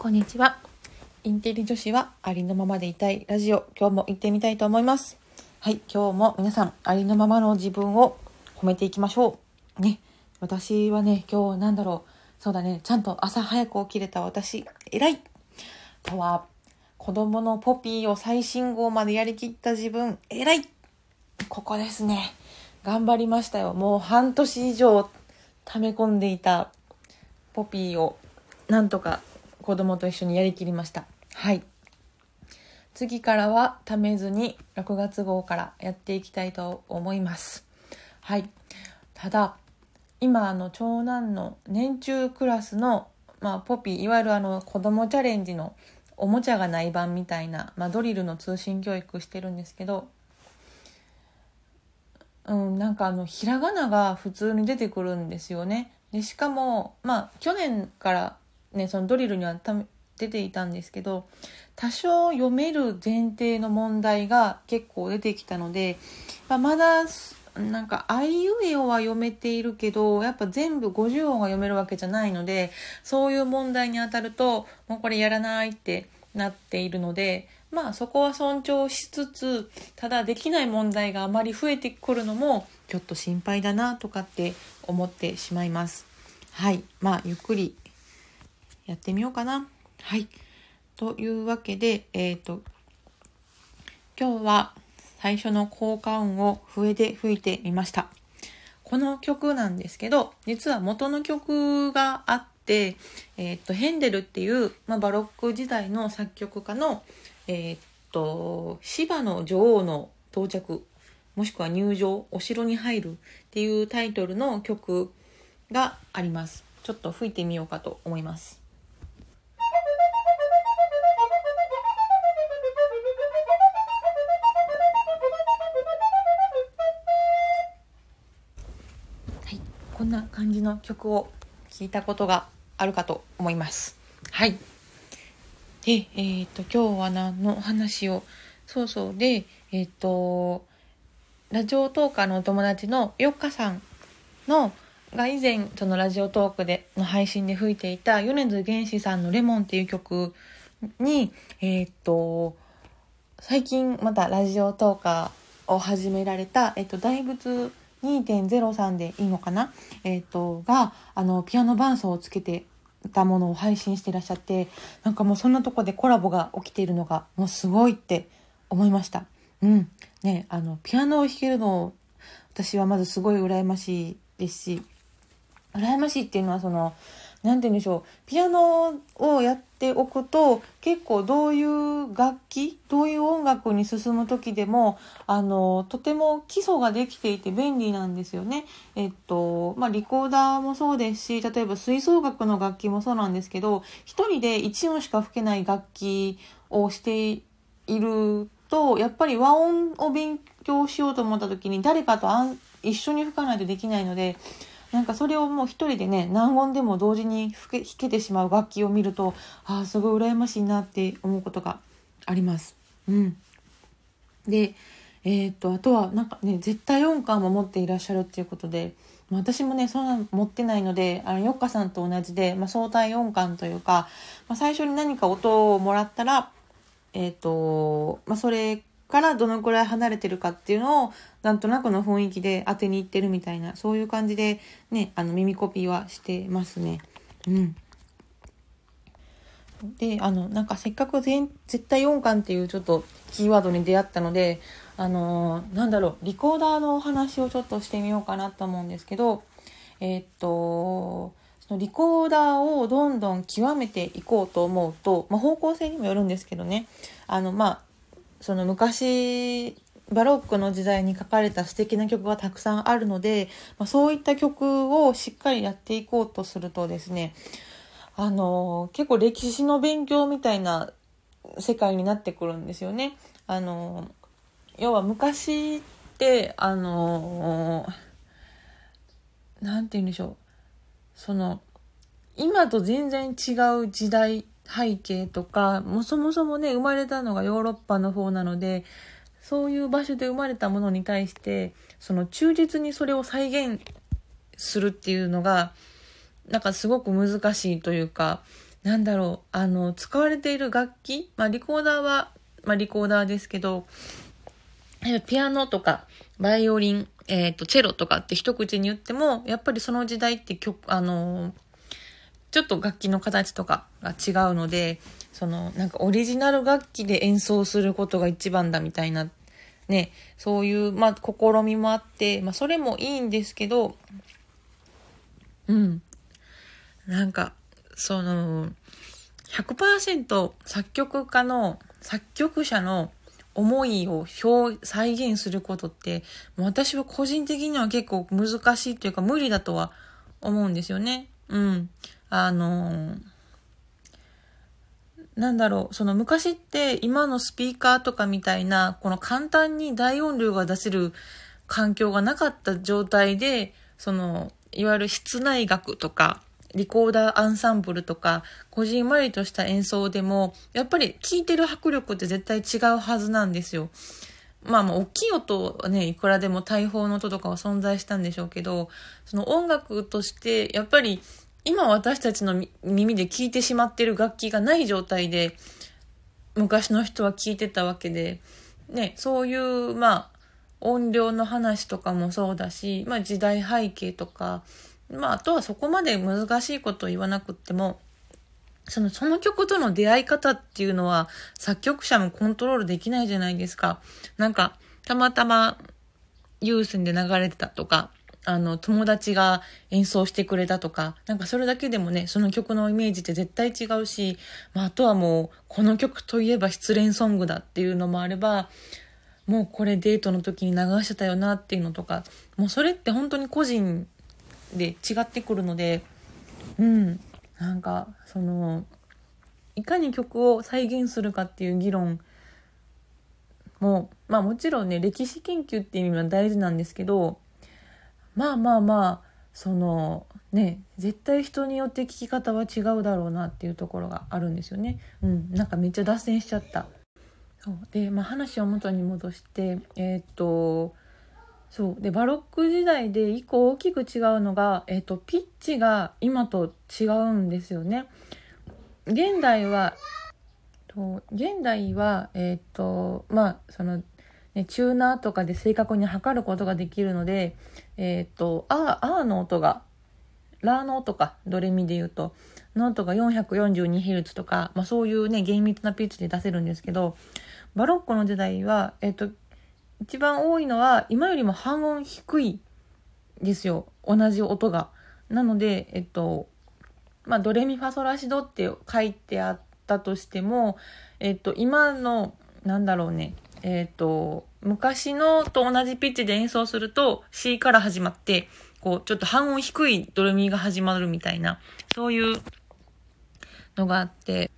こんにちは。インテリ女子はありのままでいたいラジオ、今日も行ってみたいと思います。はい、今日も皆さん、ありのままの自分を褒めていきましょう。ね、私はね、今日なんだろう。そうだね、ちゃんと朝早く起きれた私、偉いとは、子供のポピーを最新号までやりきった自分、偉いここですね。頑張りましたよ。もう半年以上溜め込んでいたポピーをなんとか子供と一緒にやりきりました。はい。次からはためずに6月号からやっていきたいと思います。はい。ただ今あの長男の年中クラスの、まあ、ポピーいわゆるあの子供チャレンジのおもちゃがない版みたいな、まあ、ドリルの通信教育してるんですけどうん、なんかあのひらがなが普通に出てくるんですよね。でしかもまあ去年からね、そのドリルには出ていたんですけど多少読める前提の問題が結構出てきたので、まあ、まだなんか「あいうえお」は読めているけどやっぱ全部50音が読めるわけじゃないのでそういう問題に当たるともうこれやらないってなっているのでまあそこは尊重しつつただできない問題があまり増えてくるのもちょっと心配だなとかって思ってしまいます。はいまあゆっくりやってみようかな。はい。というわけで、えっ、ー、と、今日は最初の効果音を笛で吹いてみました。この曲なんですけど、実は元の曲があって、えっ、ー、と、ヘンデルっていう、まあ、バロック時代の作曲家の、えっ、ー、と、芝の女王の到着、もしくは入場、お城に入るっていうタイトルの曲があります。ちょっと吹いてみようかと思います。こんな感じの曲を聴いたことがあるかと思います。はい。で、えっ、と、今日は何の話を、そうそう、で、えっ、と、ラジオトーカーのお友達のよっかさんの、が以前、そのラジオトークで、の配信で吹いていた、米津玄師さんのレモンっていう曲に、えっ、と、最近またラジオトーカーを始められた、えっ、と、大仏2.03でいいのかな？えっ、ー、と、が、あの、ピアノ伴奏をつけてたものを配信してらっしゃって、なんかもうそんなとこでコラボが起きているのが、もうすごいって思いました。うん。ね、あの、ピアノを弾けるの、私はまずすごい羨ましいですし、羨ましいっていうのはその、何て言うんでしょうピアノをやっておくと結構どういう楽器どういう音楽に進む時でもあのとても基礎ができていて便利なんですよね。えっとまあ、リコーダーもそうですし例えば吹奏楽の楽器もそうなんですけど一人で1音しか吹けない楽器をしているとやっぱり和音を勉強しようと思った時に誰かと一緒に吹かないとできないのでなんかそれをもう一人でね何音でも同時に弾けてしまう楽器を見るとああすごい羨ましいなって思うことがあります。うん、でえー、っとあとはなんかね絶対音感も持っていらっしゃるっていうことで私もねそんな持ってないのであのよっかさんと同じで、まあ、相対音感というか、まあ、最初に何か音をもらったらえっ、とまあ、それからどのくらい離れてるかっていうのをなんとなくの雰囲気で当てにいってるみたいなそういう感じでねあの耳コピーはしてますね。うんであのなんかせっかく全絶対音感っていうちょっとキーワードに出会ったのであのー、なんだろうリコーダーのお話をちょっとしてみようかなと思うんですけどえー、っとそのリコーダーをどんどん極めていこうと思うと、まあ、方向性にもよるんですけどねあのまあその昔バロックの時代に書かれた素敵な曲がたくさんあるので、まあ、そういった曲をしっかりやっていこうとするとですねあの結構歴史の勉強みたいな世界になってくるんですよね。あの要は昔ってあの何て言うんでしょうその今と全然違う時代背景とか、もそもそもね、生まれたのがヨーロッパの方なので、そういう場所で生まれたものに対して、その忠実にそれを再現するっていうのが、なんかすごく難しいというか、なんだろう、あの、使われている楽器、まあ、リコーダーは、まあ、リコーダーですけど、ピアノとか、バイオリン、えっ、ー、と、チェロとかって一口に言っても、やっぱりその時代って曲、あの、ちょっと楽器の形とかが違うので、その、なんかオリジナル楽器で演奏することが一番だみたいな、ね、そういう、まあ、試みもあって、まあ、それもいいんですけど、うん。なんか、その、100%作曲家の、作曲者の思いを表、再現することって、私は個人的には結構難しいというか無理だとは思うんですよね。うん。あのなんだろう、その昔って今のスピーカーとかみたいな、この簡単に大音量が出せる環境がなかった状態で、その、いわゆる室内楽とか、リコーダーアンサンブルとか、こじんまりとした演奏でも、やっぱり聴いてる迫力って絶対違うはずなんですよ。まあまあ、大きい音はね、いくらでも大砲の音とかは存在したんでしょうけど、その音楽として、やっぱり今私たちの耳で聴いてしまってる楽器がない状態で、昔の人は聴いてたわけで、ね、そういう、まあ、音量の話とかもそうだし、まあ時代背景とか、まあ、あとはそこまで難しいことを言わなくっても、その、その曲との出会い方っていうのは、作曲者もコントロールできないじゃないですか。なんか、たまたま、有線で流れてたとか、あの、友達が演奏してくれたとか、なんかそれだけでもね、その曲のイメージって絶対違うし、まあ、あとはもう、この曲といえば失恋ソングだっていうのもあれば、もうこれデートの時に流してたよなっていうのとか、もうそれって本当に個人で違ってくるので、うん、なんか、その、いかに曲を再現するかっていう議論も、まあもちろんね、歴史研究っていう意味は大事なんですけど、まあまあまあ、その、ね、絶対人によって聞き方は違うだろうなっていうところがあるんですよね。うん、なんかめっちゃ脱線しちゃった。そうで、まあ、話を元に戻してえー、っとそうでバロック時代で一個大きく違うのが、えっ、とピッチが今と違うんですよね。現代は現代はえっ、とまあその、ね、チューナーとかで正確に測ることができるのでえっ、とあーの音がラーの音かドレミで言うとの音が 442Hz とか、まあ、そういうね厳密なピッチで出せるんですけどバロックの時代は、えっ、と一番多いのは今よりも半音低いですよ同じ音が。なのでえっとまあドレミファソラシドって書いてあったとしてもえっと今のなんだろうねえっと昔のと同じピッチで演奏すると C から始まってこうちょっと半音低いドレミが始まるみたいなそういうのがあって。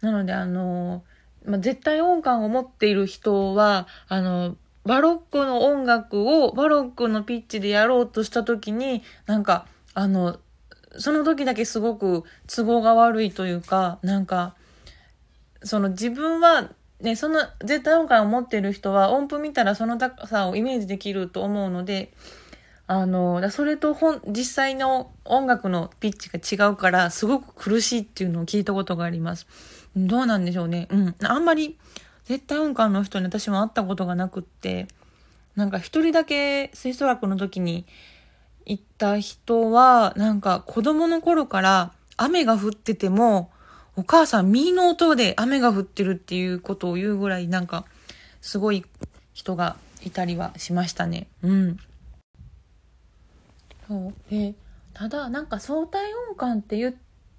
なのであのまあ、絶対音感を持っている人は、あの、バロックの音楽をバロックのピッチでやろうとした時に、なんか、あの、その時だけすごく都合が悪いというか、なんか、その自分は、ね、その絶対音感を持ってる人は音符見たらその高さをイメージできると思うので、あの、それと本、実際の音楽のピッチが違うから、すごく苦しいっていうのを聞いたことがあります。どうなんでしょうね。うん。あんまり、絶対音感の人に私も会ったことがなくって、なんか一人だけ吹奏楽の時に行った人は、なんか子供の頃から雨が降ってても、お母さん、ミの音で雨が降ってるっていうことを言うぐらい、なんか、すごい人がいたりはしましたね。うん。そう。で、ただ、なんか相対音感って言っ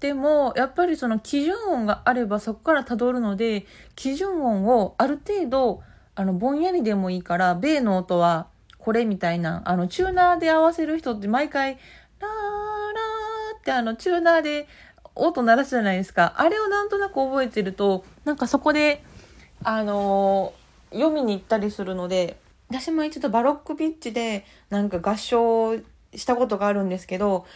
て、も、やっぱりその基準音があればそこから辿るので、基準音をある程度、あの、ぼんやりでもいいから、米の音はこれみたいな、あの、チューナーで合わせる人って毎回、ラーラーってあの、チューナーで音鳴らすじゃないですか。あれをなんとなく覚えてると、なんかそこで、あのー、読みに行ったりするので、私も一度バロックピッチでなんか合唱したことがあるんですけど、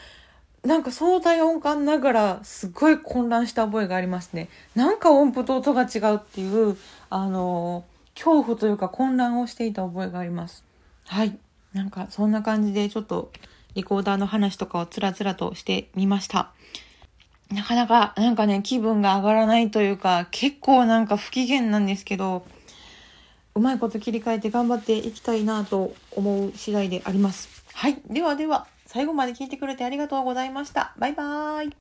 なんか相対音感ながらすごい混乱した覚えがありますね。なんか音符と音が違うっていう、あの、恐怖というか混乱をしていた覚えがあります。はい。なんかそんな感じでちょっとリコーダーの話とかをつらつらとしてみました。なかなか、なんかね、気分が上がらないというか、結構なんか不機嫌なんですけど、うまいこと切り替えて頑張っていきたいなと思う次第であります。はい。ではでは、最後まで聞いてくれてありがとうございました。バイバーイ。